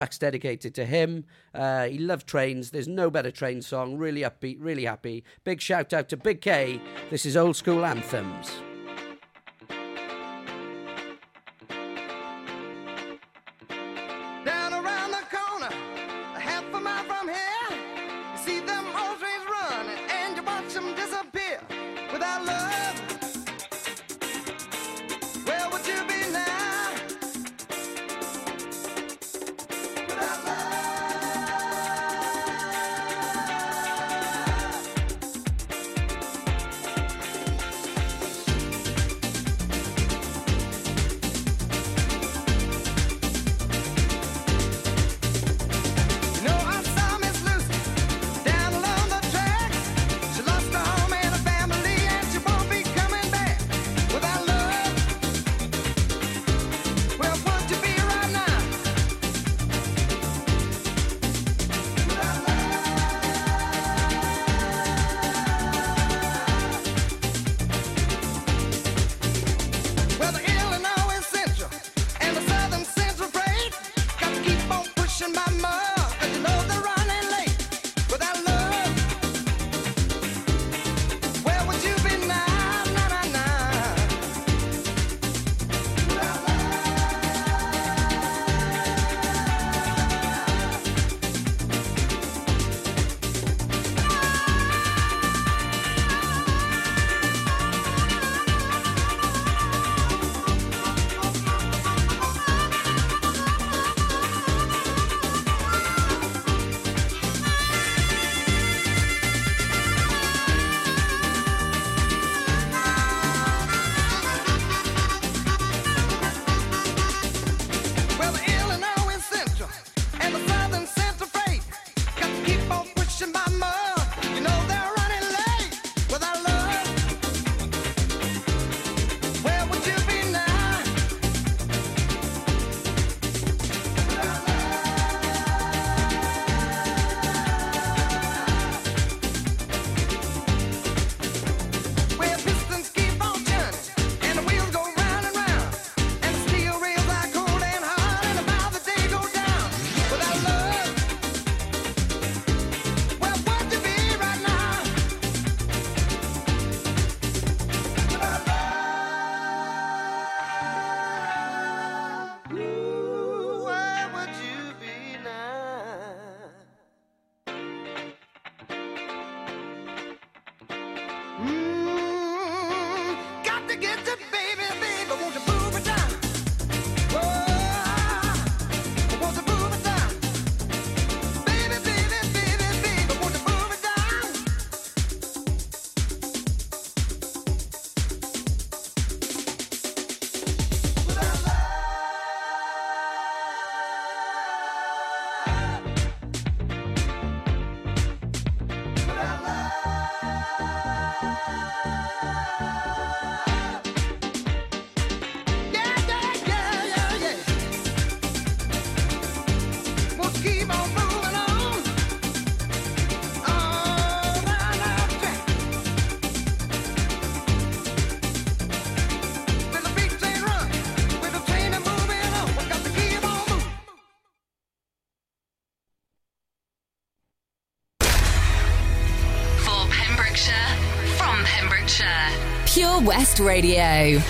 That's dedicated to him. Uh, he loved trains. There's no better train song. Really upbeat, really happy. Big shout out to Big K. This is Old School Anthems. West Radio.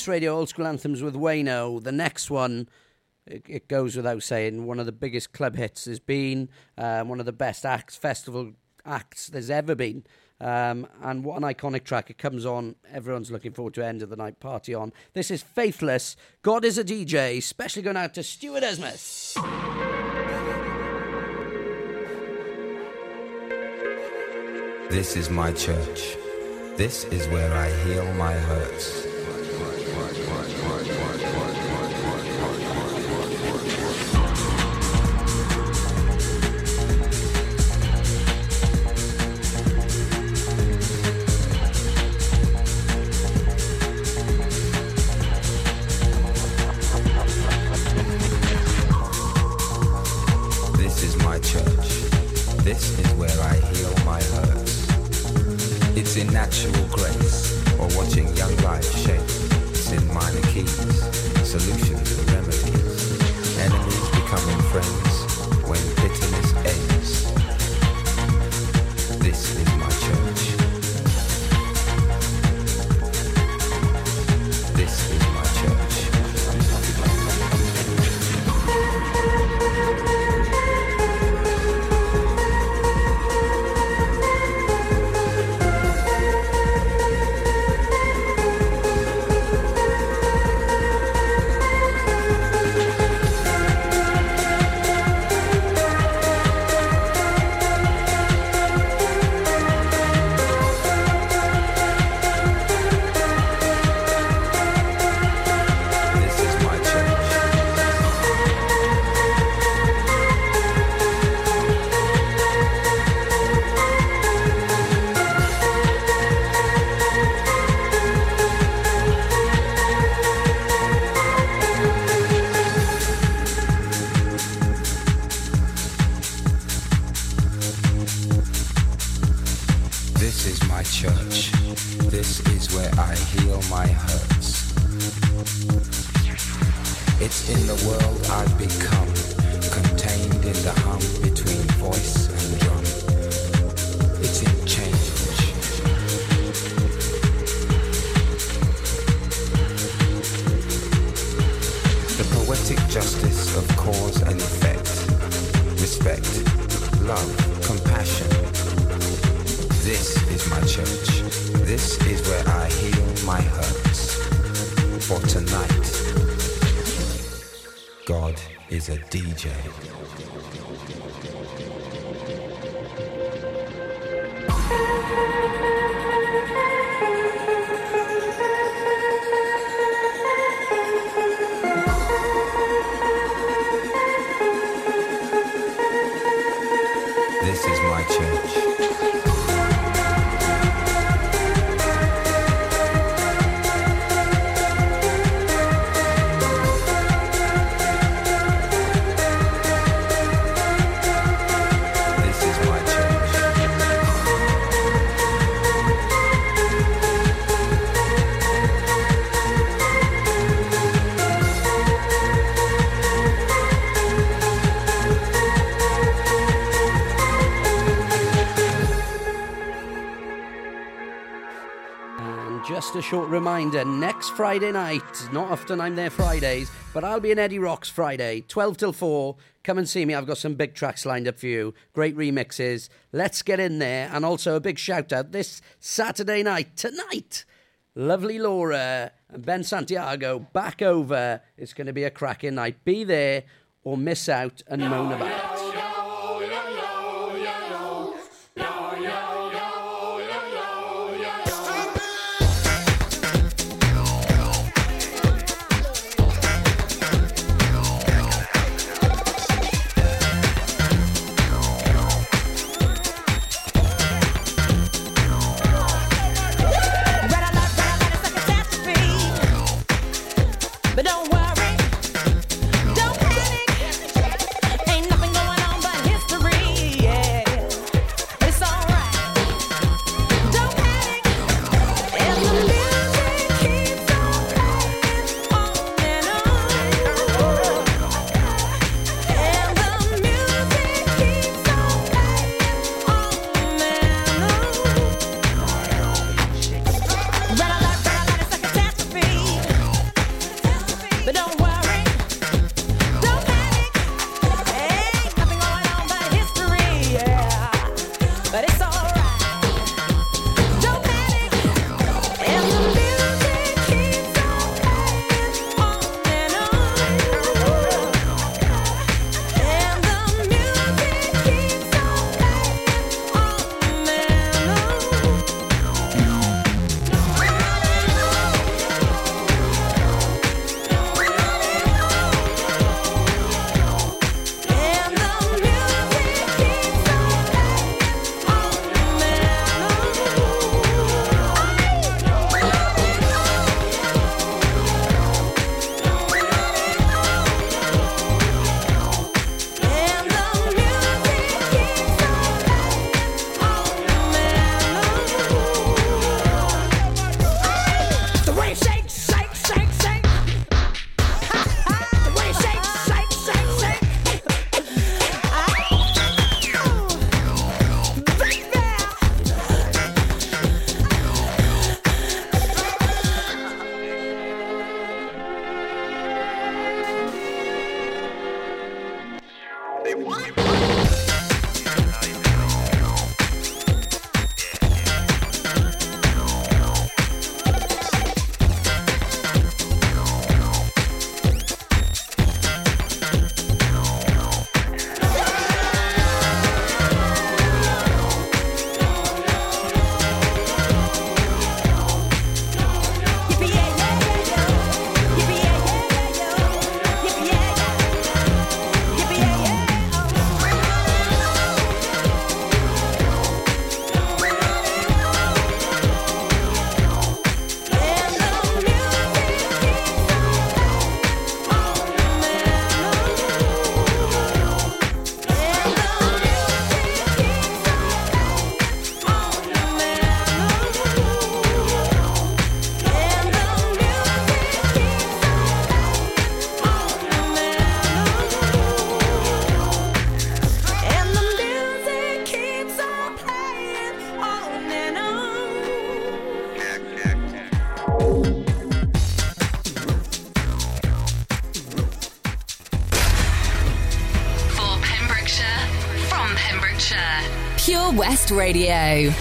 West Radio Old School Anthems with Wayno. The next one, it, it goes without saying, one of the biggest club hits has been, um, one of the best acts, festival acts there's ever been. Um, and what an iconic track. It comes on. Everyone's looking forward to end of the night party on. This is Faithless. God is a DJ. Especially going out to Stuart Esmus. This is my church. This is where I heal my hurts. This short reminder next Friday night, not often I'm there Fridays, but I'll be in Eddie Rocks Friday, 12 till 4. Come and see me. I've got some big tracks lined up for you. Great remixes. Let's get in there. And also a big shout out this Saturday night, tonight. Lovely Laura and Ben Santiago back over. It's going to be a cracking night. Be there or miss out and moan about it. Pure West Radio.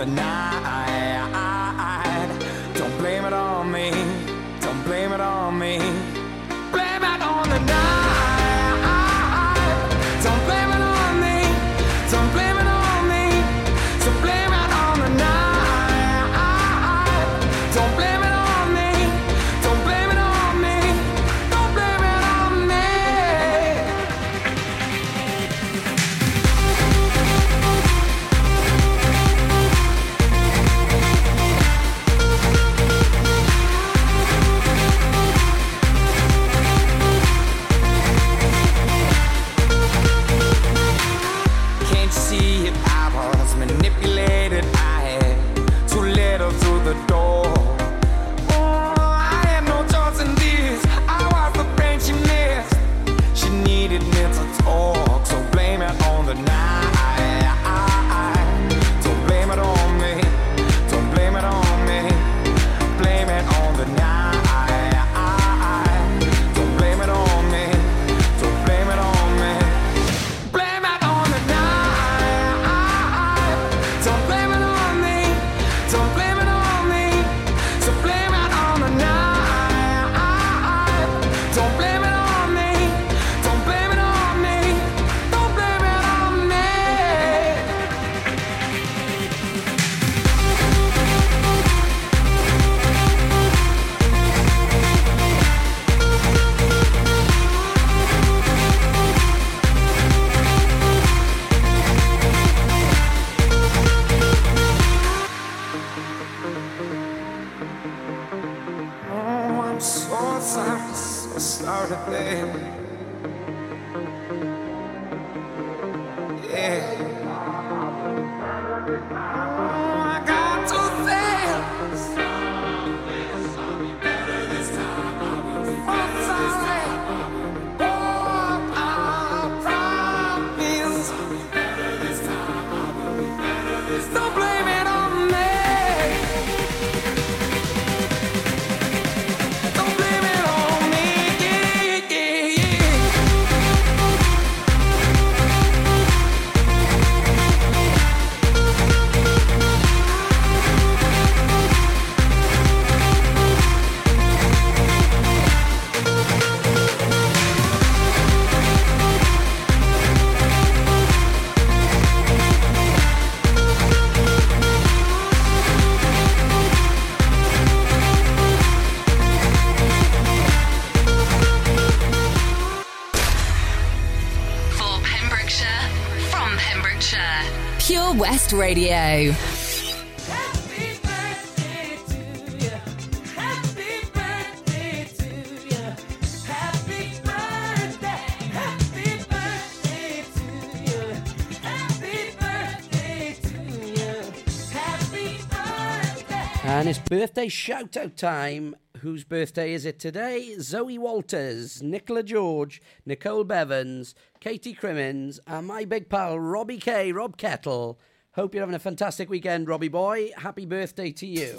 the night. nonsense. I started blaming. Birthday shout out time. Whose birthday is it today? Zoe Walters, Nicola George, Nicole Bevans, Katie Crimmins, and my big pal Robbie K, Rob Kettle. Hope you're having a fantastic weekend, Robbie boy. Happy birthday to you.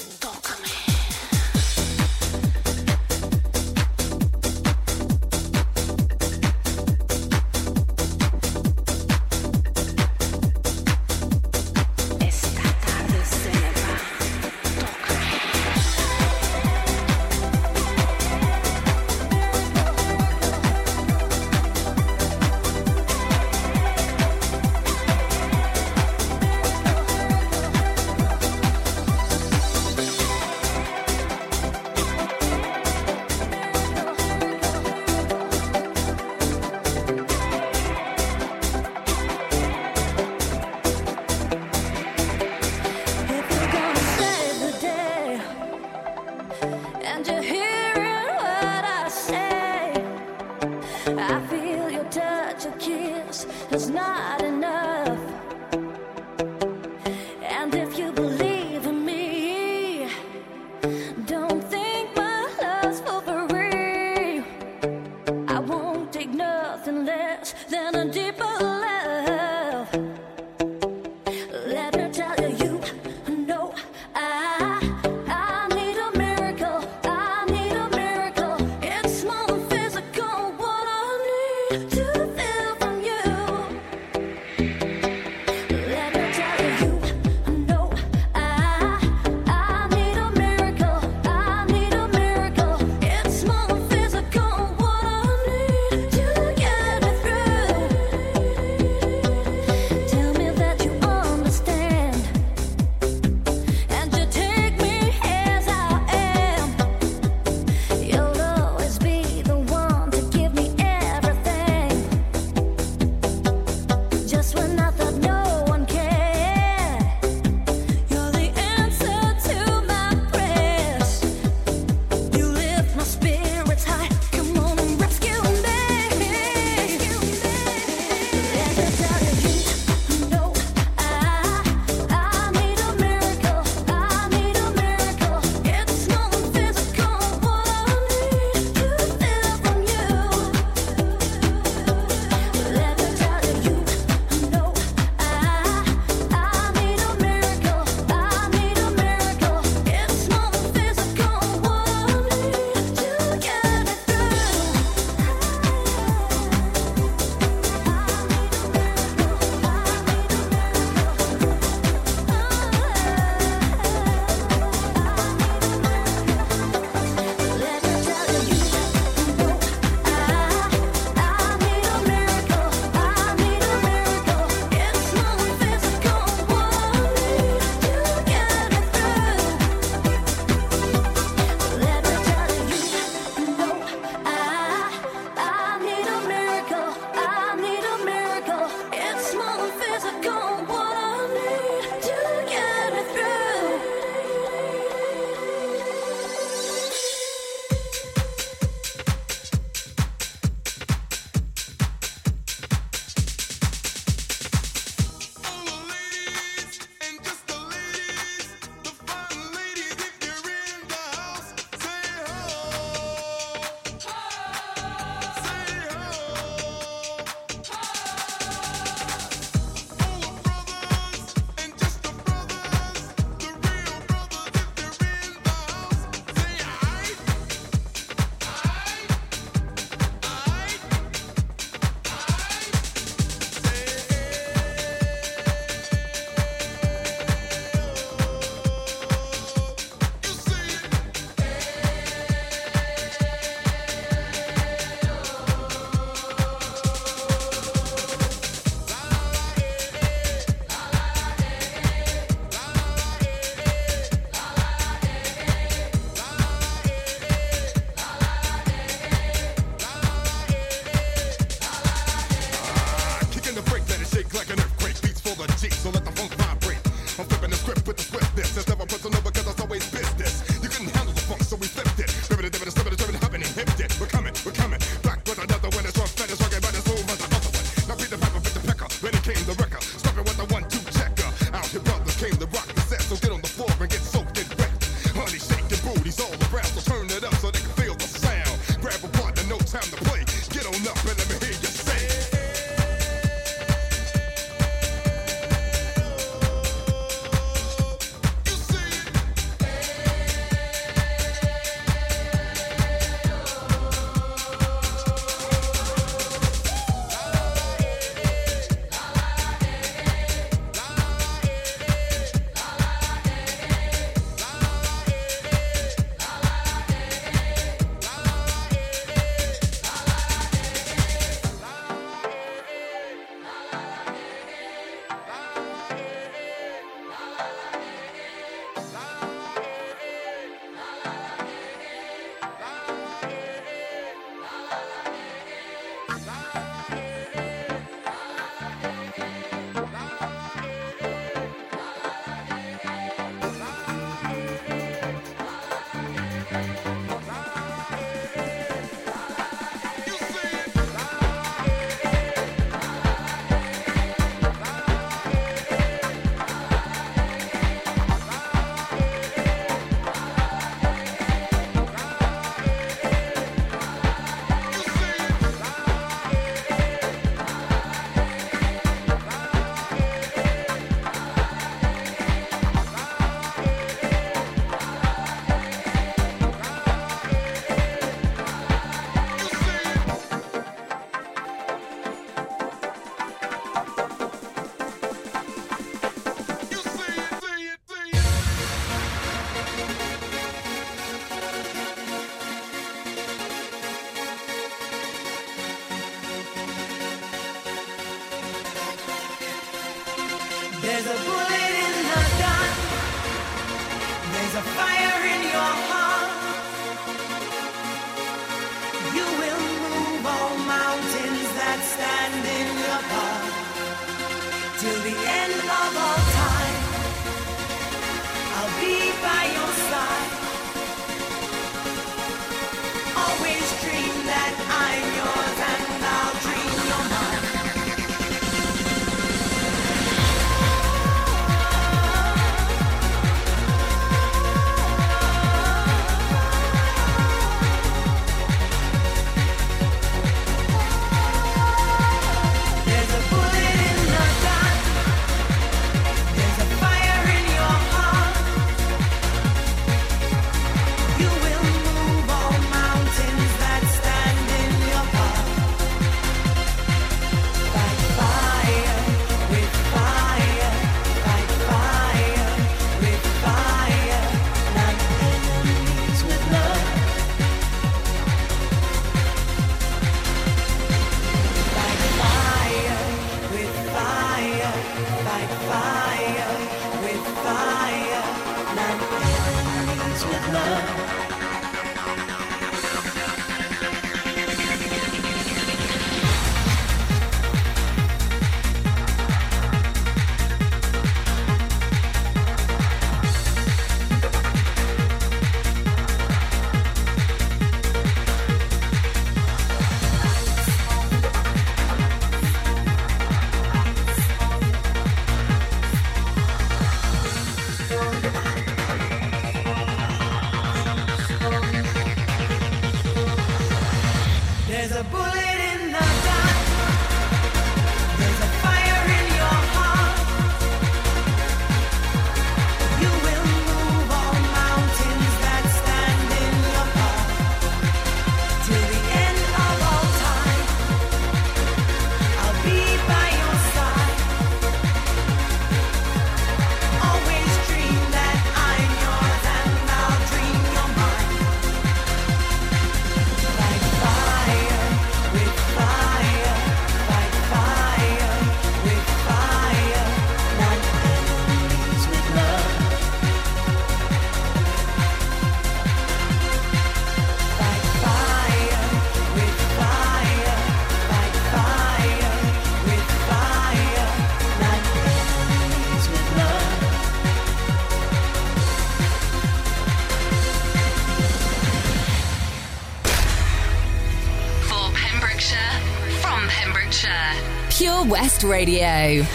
Pure West Radio.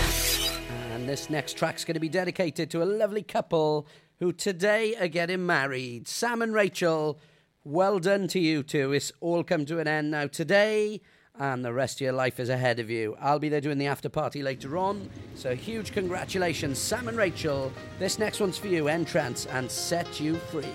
And this next track's going to be dedicated to a lovely couple who today are getting married. Sam and Rachel, well done to you two. It's all come to an end now today, and the rest of your life is ahead of you. I'll be there doing the after party later on. So, huge congratulations, Sam and Rachel. This next one's for you, N-Trance, and Set You Free.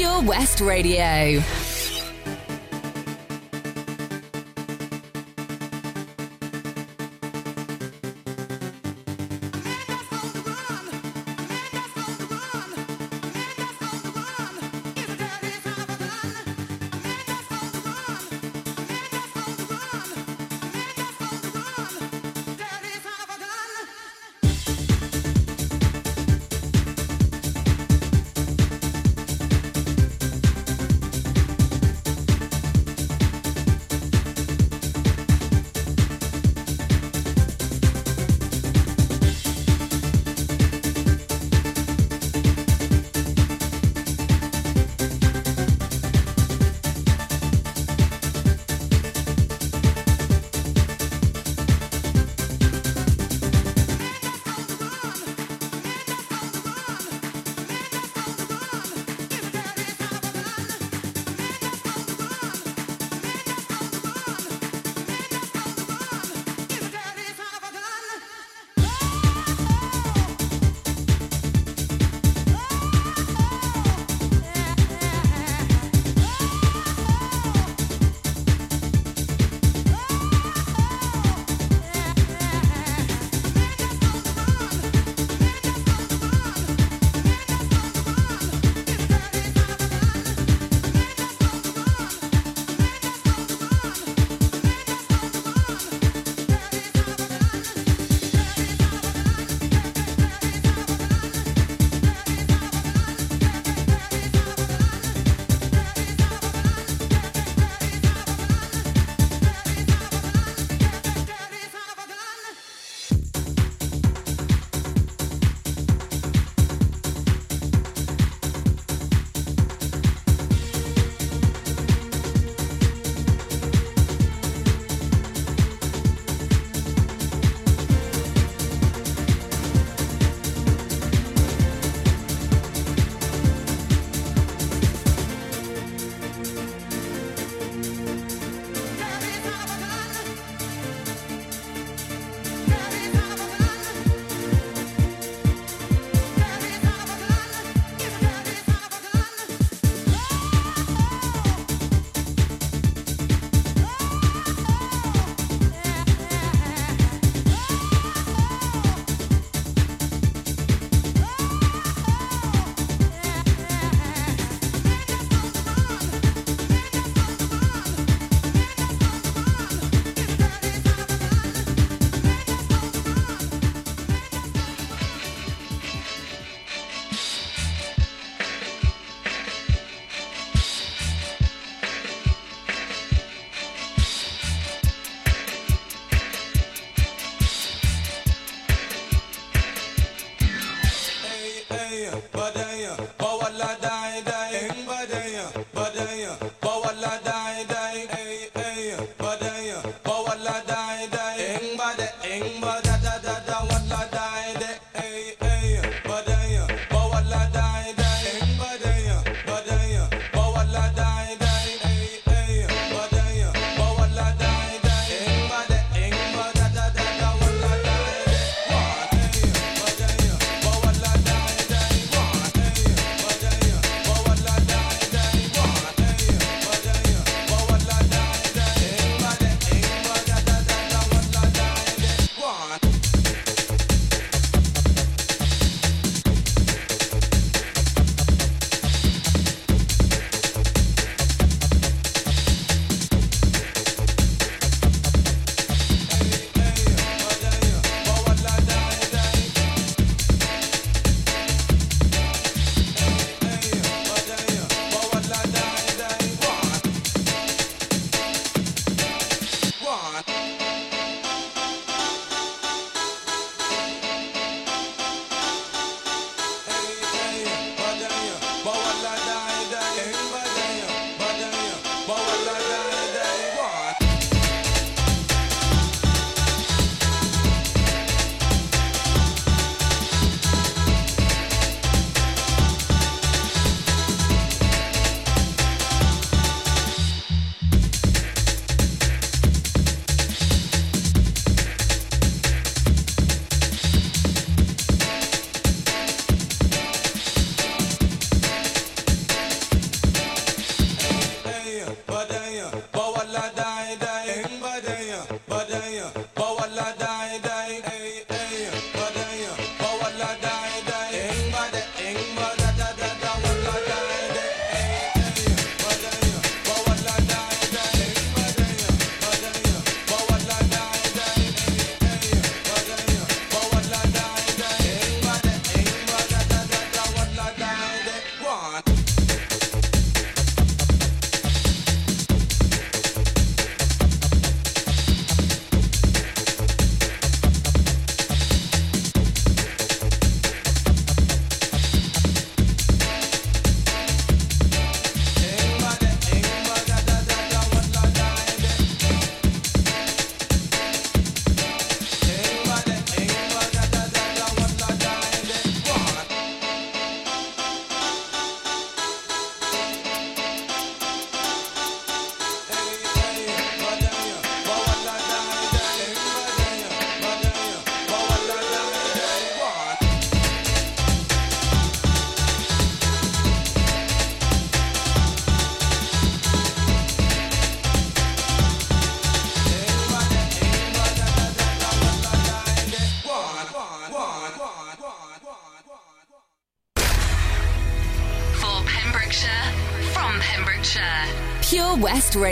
Pure West Radio.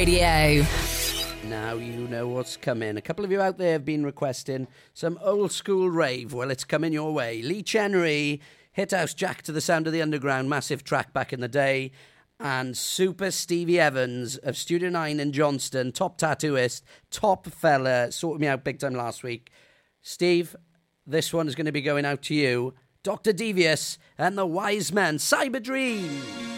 Radio. Now you know what's coming. A couple of you out there have been requesting some old school rave. Well, it's coming your way. Lee Chenry, Hit House Jack to the Sound of the Underground, massive track back in the day. And Super Stevie Evans of Studio 9 in Johnston, top tattooist, top fella, sorted me out big time last week. Steve, this one is going to be going out to you. Dr. Devious and the Wise Man, Cyber Dream.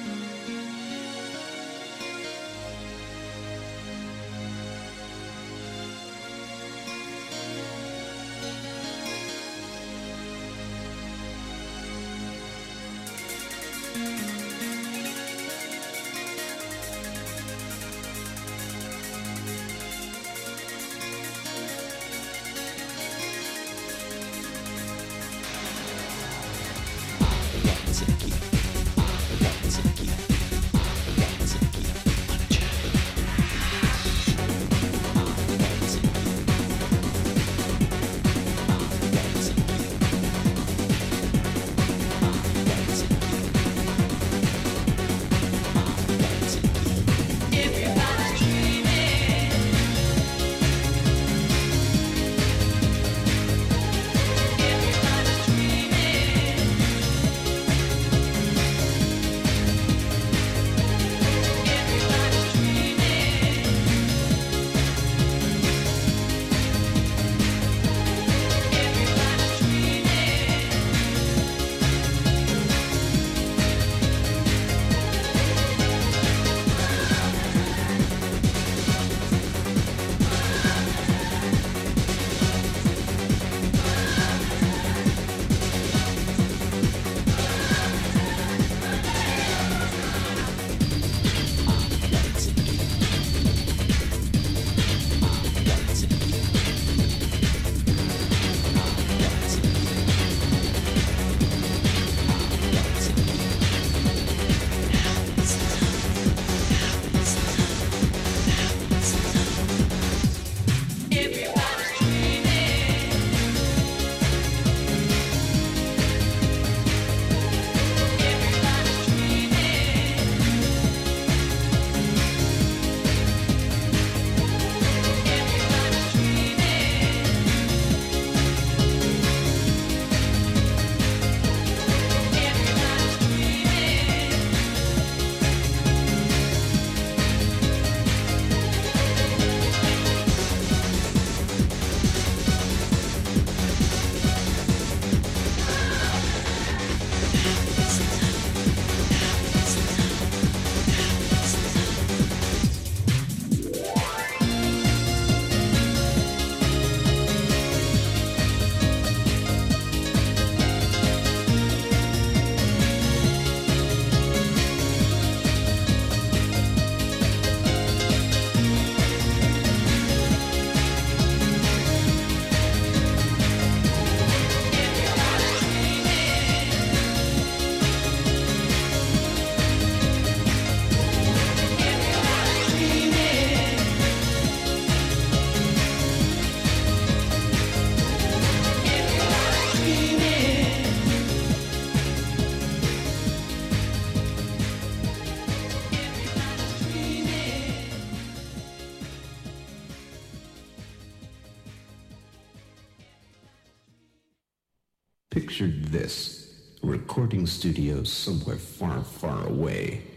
Recording studio somewhere far, far away.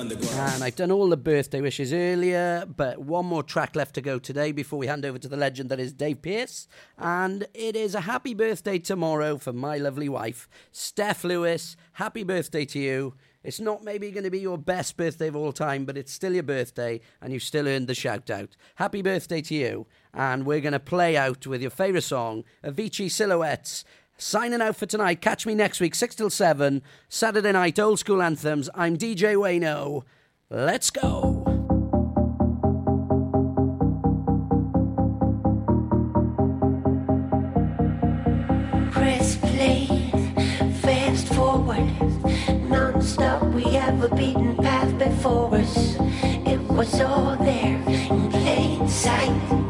And I've done all the birthday wishes earlier, but one more track left to go today before we hand over to the legend that is Dave Pearce. And it is a happy birthday tomorrow for my lovely wife, Steph Lewis. Happy birthday to you. It's not maybe going to be your best birthday of all time, but it's still your birthday, and you still earned the shout out. Happy birthday to you. And we're going to play out with your favourite song, Avicii Silhouettes. Signing out for tonight. Catch me next week, 6 till 7. Saturday night, old school anthems. I'm DJ Wayno. Let's go. Press play, fast forward, non-stop. We have a beaten path before us. It was all there in plain sight.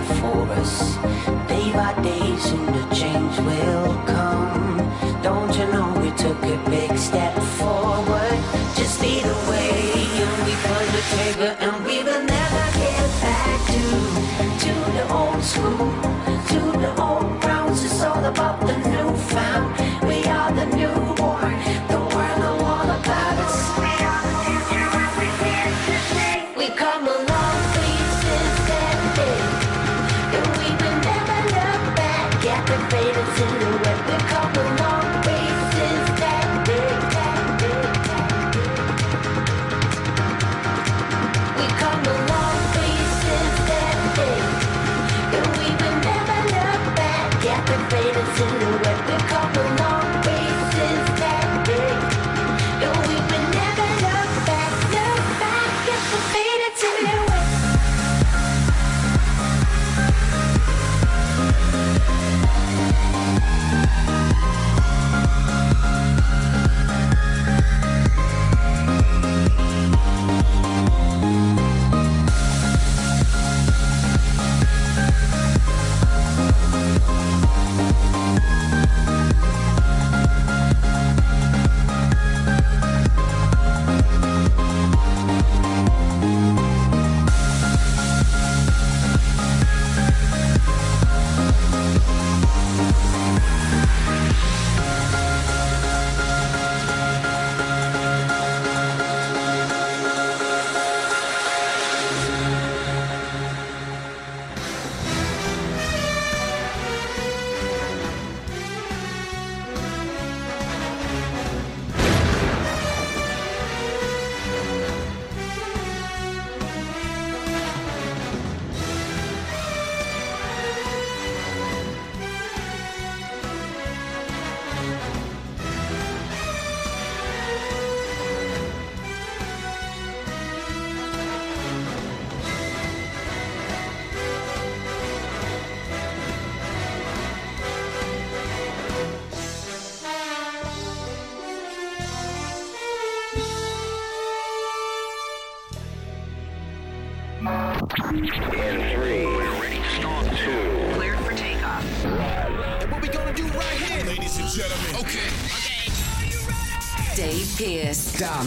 Before us. Day by day, soon the change will come. Don't you know we took a big step forward?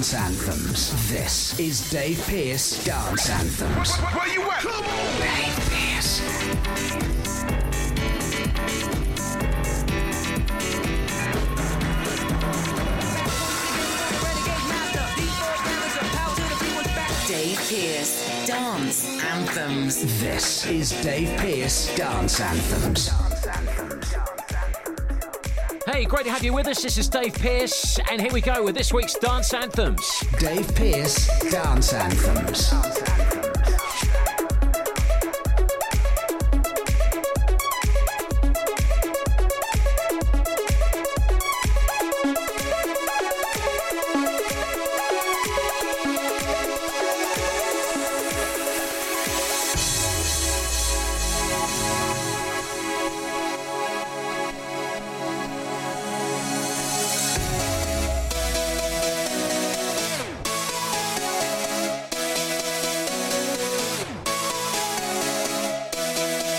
dance anthems. This is Dave Pearce Dance Anthems. Where, where you at? Come on! Dave Pearce. Dave Pearce Dance Anthems. This is Dave Pearce Dance Anthems. Great to have you with us. This is Dave Pearce, and here we go with this week's Dance Anthems. Dave Pearce Dance Anthems.